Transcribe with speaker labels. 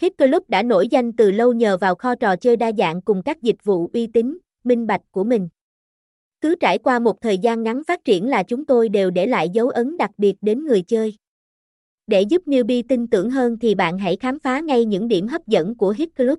Speaker 1: Hit Club đã nổi danh từ lâu nhờ vào kho trò chơi đa dạng cùng các dịch vụ uy tín, minh bạch của mình. Cứ trải qua một thời gian ngắn phát triển là chúng tôi đều để lại dấu ấn đặc biệt đến người chơi. Để giúp newbie tin tưởng hơn thì bạn hãy khám phá ngay những điểm hấp dẫn của Hit Club.